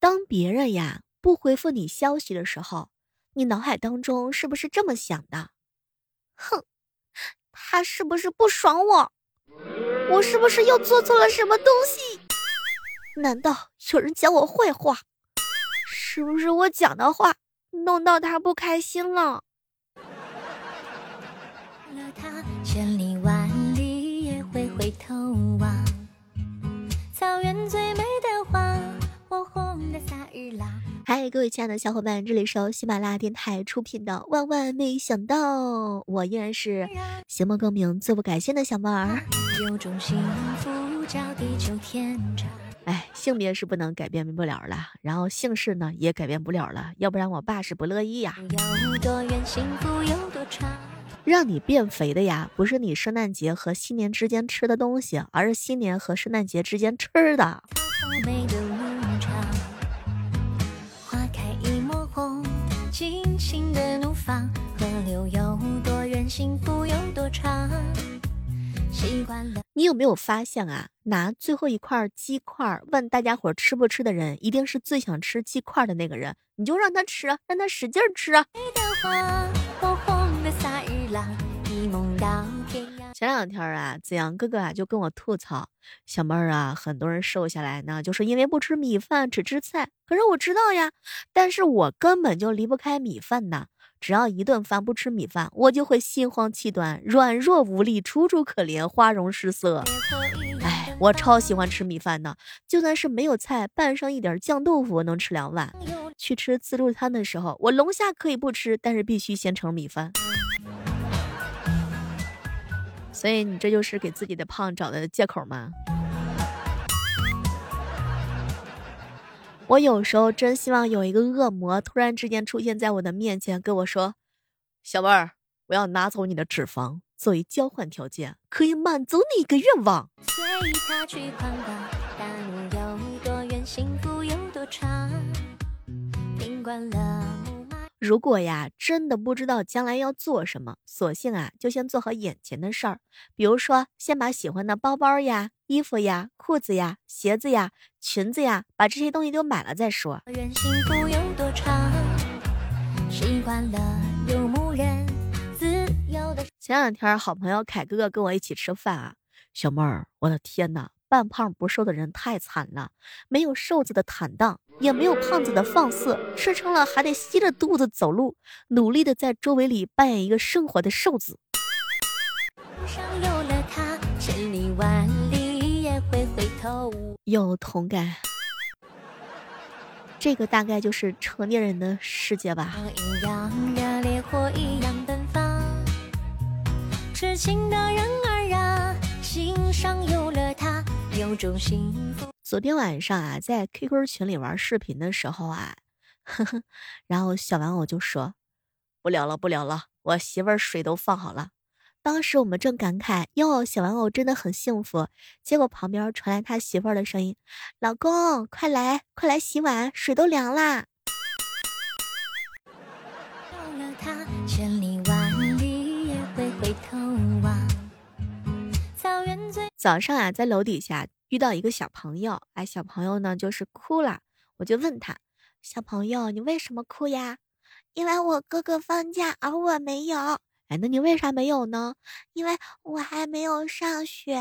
当别人呀不回复你消息的时候，你脑海当中是不是这么想的？哼，他是不是不爽我？我是不是又做错了什么东西？难道有人讲我坏话？是不是我讲的话弄到他不开心了？千里万里也会回头望。草原最美的花，嗨，各位亲爱的小伙伴，这里是由喜马拉雅电台出品的《万万没想到》，我依然是行梦更名、自不改姓的小妹儿。有种幸福叫地久天长。哎，性别是不能改变不了了，然后姓氏呢也改变不了了，要不然我爸是不乐意呀。有多远，幸福有多长。让你变肥的呀，不是你圣诞节和新年之间吃的东西，而是新年和圣诞节之间吃的。你有没有发现啊？拿最后一块鸡块问大家伙吃不吃的人，一定是最想吃鸡块的那个人。你就让他吃，让他使劲吃啊！前两天啊，子阳哥哥啊就跟我吐槽，小妹儿啊，很多人瘦下来呢，就是因为不吃米饭，只吃菜。可是我知道呀，但是我根本就离不开米饭呐。只要一顿饭不吃米饭，我就会心慌气短、软弱无力、楚楚可怜、花容失色。哎，我超喜欢吃米饭的，就算是没有菜，拌上一点酱豆腐，我能吃两碗。去吃自助餐的时候，我龙虾可以不吃，但是必须先盛米饭。所以你这就是给自己的胖找的借口吗？我有时候真希望有一个恶魔突然之间出现在我的面前，跟我说：“小妹儿，我要拿走你的脂肪作为交换条件，可以满足你一个愿望。”听惯了如果呀，真的不知道将来要做什么，索性啊，就先做好眼前的事儿。比如说，先把喜欢的包包呀、衣服呀、裤子呀、鞋子呀、裙子呀，把这些东西都买了再说。前两天，好朋友凯哥哥跟我一起吃饭啊，小妹儿，我的天哪！半胖不瘦的人太惨了，没有瘦子的坦荡，也没有胖子的放肆，吃撑了还得吸着肚子走路，努力的在周围里扮演一个生活的瘦子。有同感，这个大概就是成年人的世界吧。痴情的人儿啊，心上有。有种幸福。昨天晚上啊，在 QQ 群里玩视频的时候啊，呵呵，然后小玩偶就说：“不聊了，不聊了，我媳妇儿水都放好了。”当时我们正感慨哟，小玩偶真的很幸福。结果旁边传来他媳妇儿的声音：“老公，快来，快来洗碗，水都凉啦。”早上啊，在楼底下遇到一个小朋友，哎，小朋友呢就是哭了，我就问他，小朋友，你为什么哭呀？因为我哥哥放假，而我没有。哎，那你为啥没有呢？因为我还没有上学。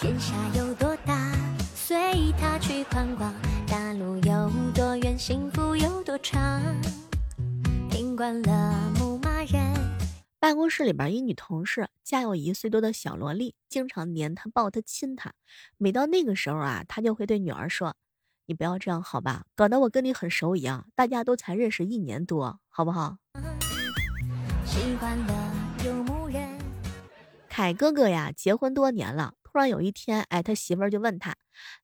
天下有多大，随他去宽广；大路有多远，幸福有多长。听惯了牧马人。办公室里边，一女同事家有一岁多的小萝莉，经常黏她、抱她、亲她。每到那个时候啊，她就会对女儿说：“你不要这样，好吧？搞得我跟你很熟一样。大家都才认识一年多，好不好？”凯哥哥呀，结婚多年了，突然有一天，哎，他媳妇儿就问他：“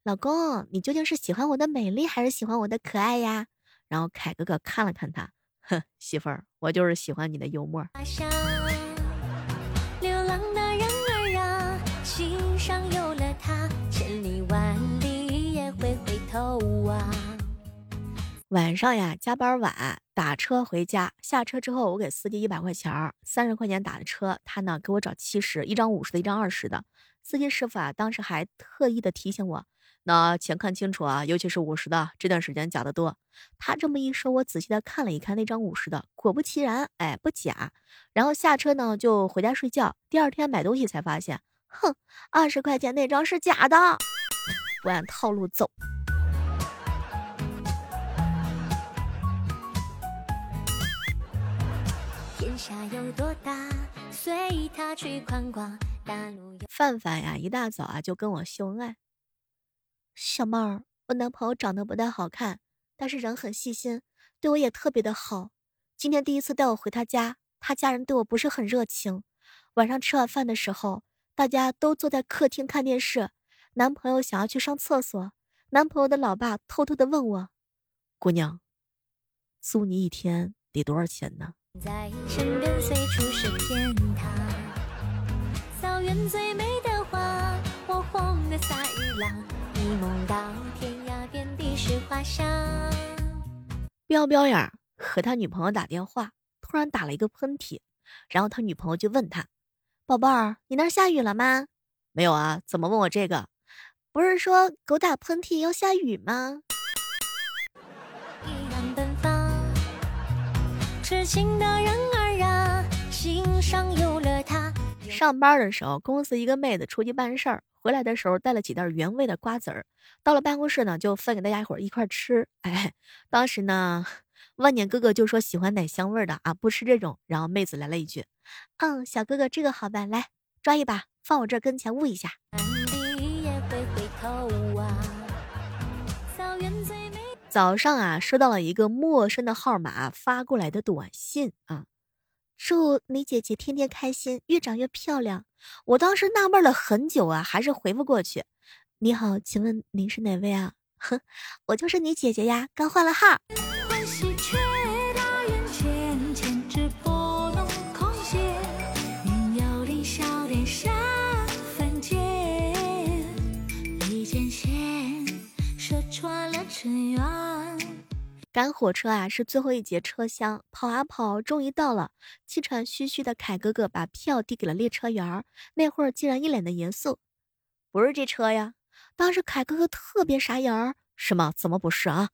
老公，你究竟是喜欢我的美丽，还是喜欢我的可爱呀？”然后凯哥哥看了看他。哼，媳妇儿，我就是喜欢你的幽默。晚上呀，加班晚，打车回家，下车之后，我给司机一百块钱儿，三十块钱打的车，他呢给我找七十，一张五十的，一张二十的。司机师傅啊，当时还特意的提醒我，那钱看清楚啊，尤其是五十的，这段时间假的多。他这么一说，我仔细的看了一看那张五十的，果不其然，哎，不假。然后下车呢，就回家睡觉。第二天买东西才发现，哼，二十块钱那张是假的，不按套路走。天下有多大，随他去宽广。大陆范范呀，一大早啊就跟我秀恩爱。小妹儿，我男朋友长得不太好看，但是人很细心，对我也特别的好。今天第一次带我回他家，他家人对我不是很热情。晚上吃完饭的时候，大家都坐在客厅看电视。男朋友想要去上厕所，男朋友的老爸偷偷的问我：“姑娘，租你一天得多少钱呢？”在身边随处是天堂，草原最美的花，火红的飒日朗。梦到天涯，遍地是花香。彪彪呀，和他女朋友打电话，突然打了一个喷嚏，然后他女朋友就问他：“宝贝儿，你那儿下雨了吗？”“没有啊，怎么问我这个？不是说狗打喷嚏要下雨吗？”痴情的人儿啊，心上有。上班的时候，公司一个妹子出去办事儿。回来的时候带了几袋原味的瓜子儿，到了办公室呢，就分给大家伙儿一块吃。哎，当时呢，万年哥哥就说喜欢奶香味的啊，不吃这种。然后妹子来了一句：“嗯，小哥哥这个好办，来抓一把，放我这跟前捂一下。”早上啊，收到了一个陌生的号码发过来的短信啊。祝你姐姐天天开心，越长越漂亮。我当时纳闷了很久啊，还是回不过去。你好，请问您是哪位啊？哼，我就是你姐姐呀，刚换了号。赶火车啊，是最后一节车厢，跑啊跑，终于到了。气喘吁吁的凯哥哥把票递给了列车员儿，那会儿竟然一脸的严肃：“不是这车呀！”当时凯哥哥特别傻眼儿：“什么？怎么不是啊？”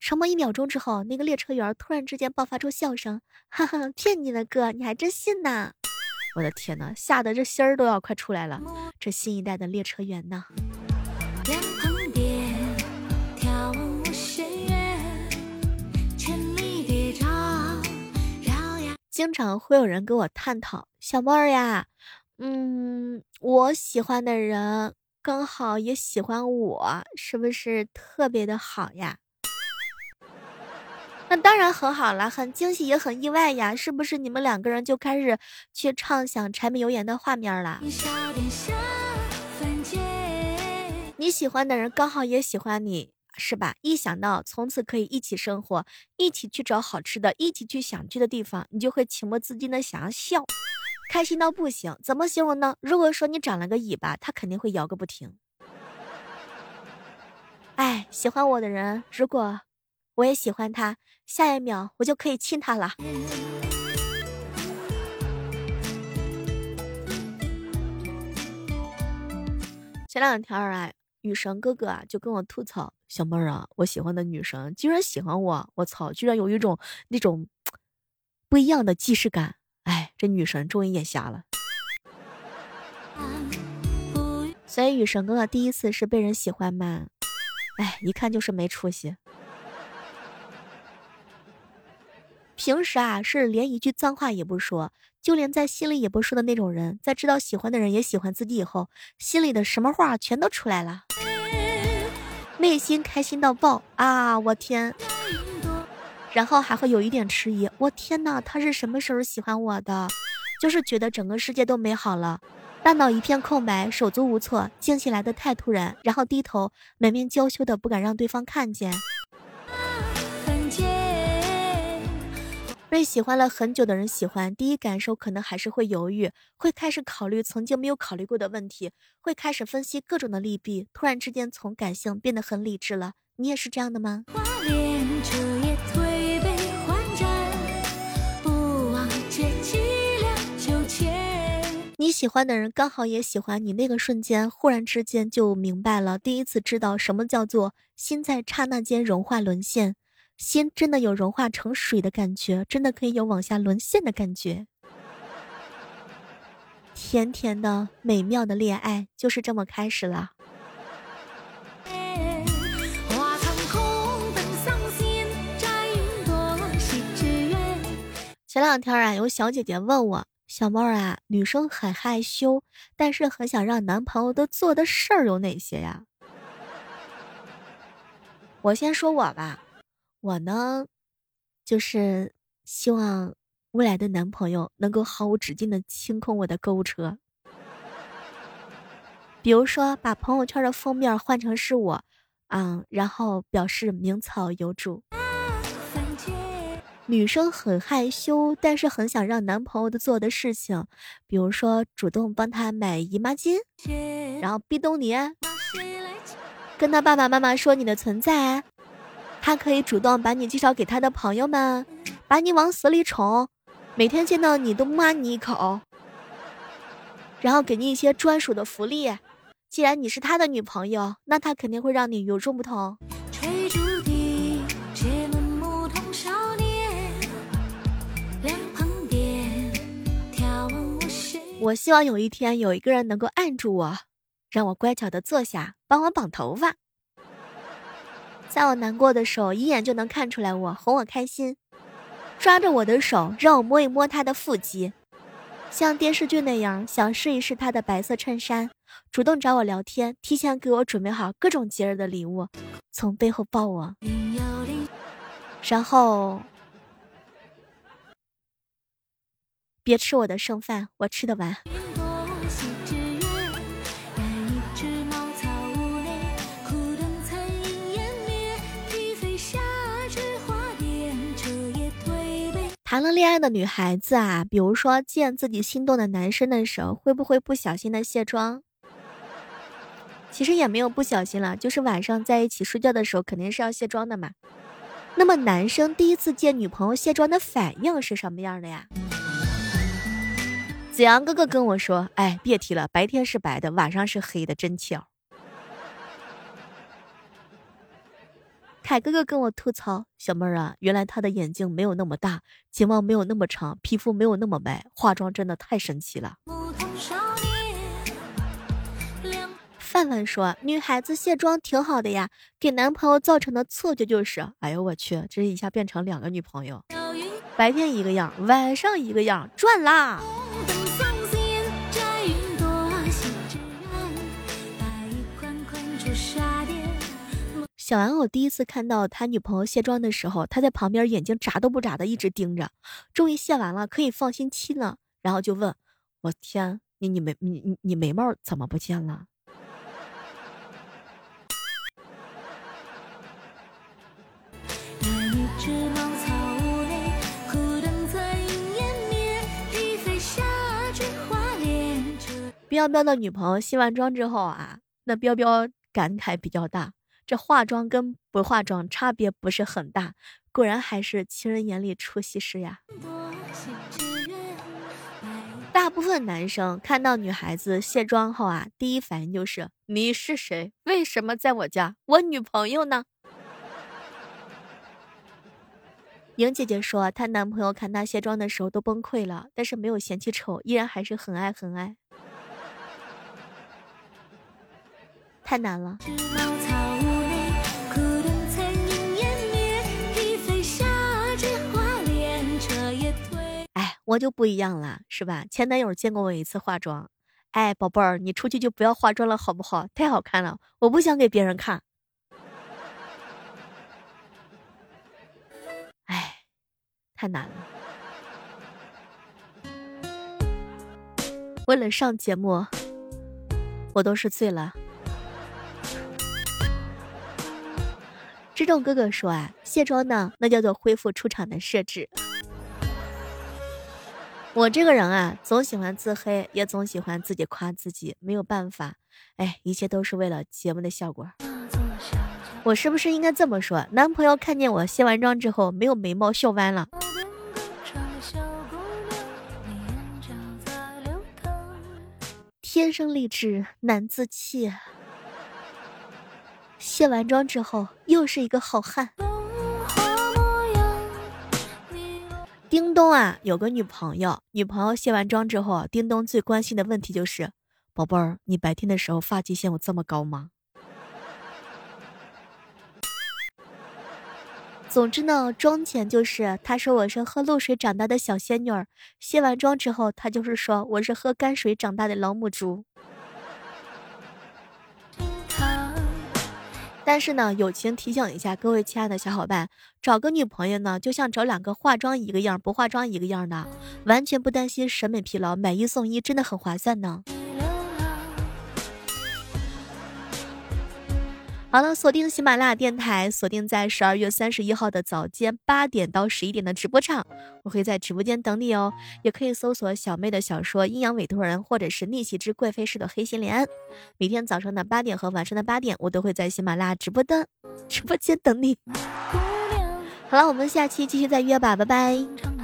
沉默一秒钟之后，那个列车员突然之间爆发出笑声：“哈哈，骗你呢，哥，你还真信呐！”我的天呐，吓得这心儿都要快出来了。这新一代的列车员呢？经常会有人跟我探讨，小妹儿呀，嗯，我喜欢的人刚好也喜欢我，是不是特别的好呀？那当然很好了，很惊喜也很意外呀，是不是？你们两个人就开始去畅想柴米油盐的画面了？你喜欢的人刚好也喜欢你。是吧？一想到从此可以一起生活，一起去找好吃的，一起去想去的地方，你就会情不自禁的想要笑，开心到不行。怎么形容呢？如果说你长了个尾巴，它肯定会摇个不停。哎，喜欢我的人，如果我也喜欢他，下一秒我就可以亲他了。前两天啊。雨神哥哥啊，就跟我吐槽：“小妹儿啊，我喜欢的女神居然喜欢我，我操，居然有一种那种不一样的既视感。哎，这女神终于眼瞎了。所以女神哥哥第一次是被人喜欢吗？哎，一看就是没出息。平时啊，是连一句脏话也不说。”就连在心里也不说的那种人，在知道喜欢的人也喜欢自己以后，心里的什么话全都出来了，内心开心到爆啊！我天，然后还会有一点迟疑，我天呐，他是什么时候喜欢我的？就是觉得整个世界都美好了，大脑一片空白，手足无措，惊喜来的太突然，然后低头，满面娇羞的不敢让对方看见。被喜欢了很久的人喜欢，第一感受可能还是会犹豫，会开始考虑曾经没有考虑过的问题，会开始分析各种的利弊，突然之间从感性变得很理智了。你也是这样的吗？你喜欢的人刚好也喜欢你，那个瞬间忽然之间就明白了，第一次知道什么叫做心在刹那间融化沦陷，心真的有融化成水的感觉，真的可以有往下沦陷的感觉。甜甜的、美妙的恋爱就是这么开始了。前两天啊，有小姐姐问我。小猫啊，女生很害羞，但是很想让男朋友的做的事儿有哪些呀？我先说我吧，我呢，就是希望未来的男朋友能够毫无止境的清空我的购物车，比如说把朋友圈的封面换成是我，嗯，然后表示名草有主。女生很害羞，但是很想让男朋友的做的事情，比如说主动帮他买姨妈巾，然后壁咚你，跟他爸爸妈妈说你的存在，他可以主动把你介绍给他的朋友们，把你往死里宠，每天见到你都骂你一口，然后给你一些专属的福利。既然你是他的女朋友，那他肯定会让你与众不同。我希望有一天有一个人能够按住我，让我乖巧的坐下，帮我绑头发。在我难过的时候，一眼就能看出来我，哄我开心。抓着我的手，让我摸一摸他的腹肌，像电视剧那样想试一试他的白色衬衫，主动找我聊天，提前给我准备好各种节日的礼物，从背后抱我，然后。别吃我的剩饭，我吃得完。谈了恋爱的女孩子啊，比如说见自己心动的男生的时候，会不会不小心的卸妆？其实也没有不小心了，就是晚上在一起睡觉的时候，肯定是要卸妆的嘛。那么男生第一次见女朋友卸妆的反应是什么样的呀？子阳哥哥跟我说：“哎，别提了，白天是白的，晚上是黑的，真巧。”凯哥哥跟我吐槽：“小妹儿啊，原来他的眼睛没有那么大，睫毛没有那么长，皮肤没有那么白，化妆真的太神奇了。”范范说：“女孩子卸妆挺好的呀，给男朋友造成的错觉就是，哎呦我去，这一下变成两个女朋友，白天一个样，晚上一个样，赚啦！”小玩偶第一次看到他女朋友卸妆的时候，他在旁边眼睛眨都不眨的一直盯着。终于卸完了，可以放心亲了，然后就问：“我天，你你眉你你你眉毛怎么不见了？”彪彪的女朋友卸完妆之后啊，那彪彪感慨比较大。这化妆跟不化妆差别不是很大，果然还是情人眼里出西施呀。大部分男生看到女孩子卸妆后啊，第一反应就是你是谁？为什么在我家？我女朋友呢？莹姐姐说，她男朋友看她卸妆的时候都崩溃了，但是没有嫌弃丑，依然还是很爱很爱。太难了。我就不一样了，是吧？前男友见过我一次化妆，哎，宝贝儿，你出去就不要化妆了，好不好？太好看了，我不想给别人看。哎，太难了。为了上节目，我都是醉了。知众哥哥说啊，卸妆呢，那叫做恢复出厂的设置。我这个人啊，总喜欢自黑，也总喜欢自己夸自己，没有办法，哎，一切都是为了节目的效果。我是不是应该这么说？男朋友看见我卸完妆之后没有眉毛笑弯了，天生丽质难自弃。卸完妆之后，又是一个好汉。叮咚啊，有个女朋友，女朋友卸完妆之后，叮咚最关心的问题就是：“宝贝儿，你白天的时候发际线有这么高吗？”总之呢，妆前就是他说我是喝露水长大的小仙女儿，卸完妆之后，他就是说我是喝泔水长大的老母猪。但是呢，友情提醒一下各位亲爱的小伙伴，找个女朋友呢，就像找两个化妆一个样不化妆一个样的，完全不担心审美疲劳，买一送一真的很划算呢。好了，锁定喜马拉雅电台，锁定在十二月三十一号的早间八点到十一点的直播场，我会在直播间等你哦。也可以搜索小妹的小说《阴阳委托人》或者是《逆袭之贵妃式的黑心莲》。每天早上的八点和晚上的八点，我都会在喜马拉雅直播的直播间等你。好了，我们下期继续再约吧，拜拜。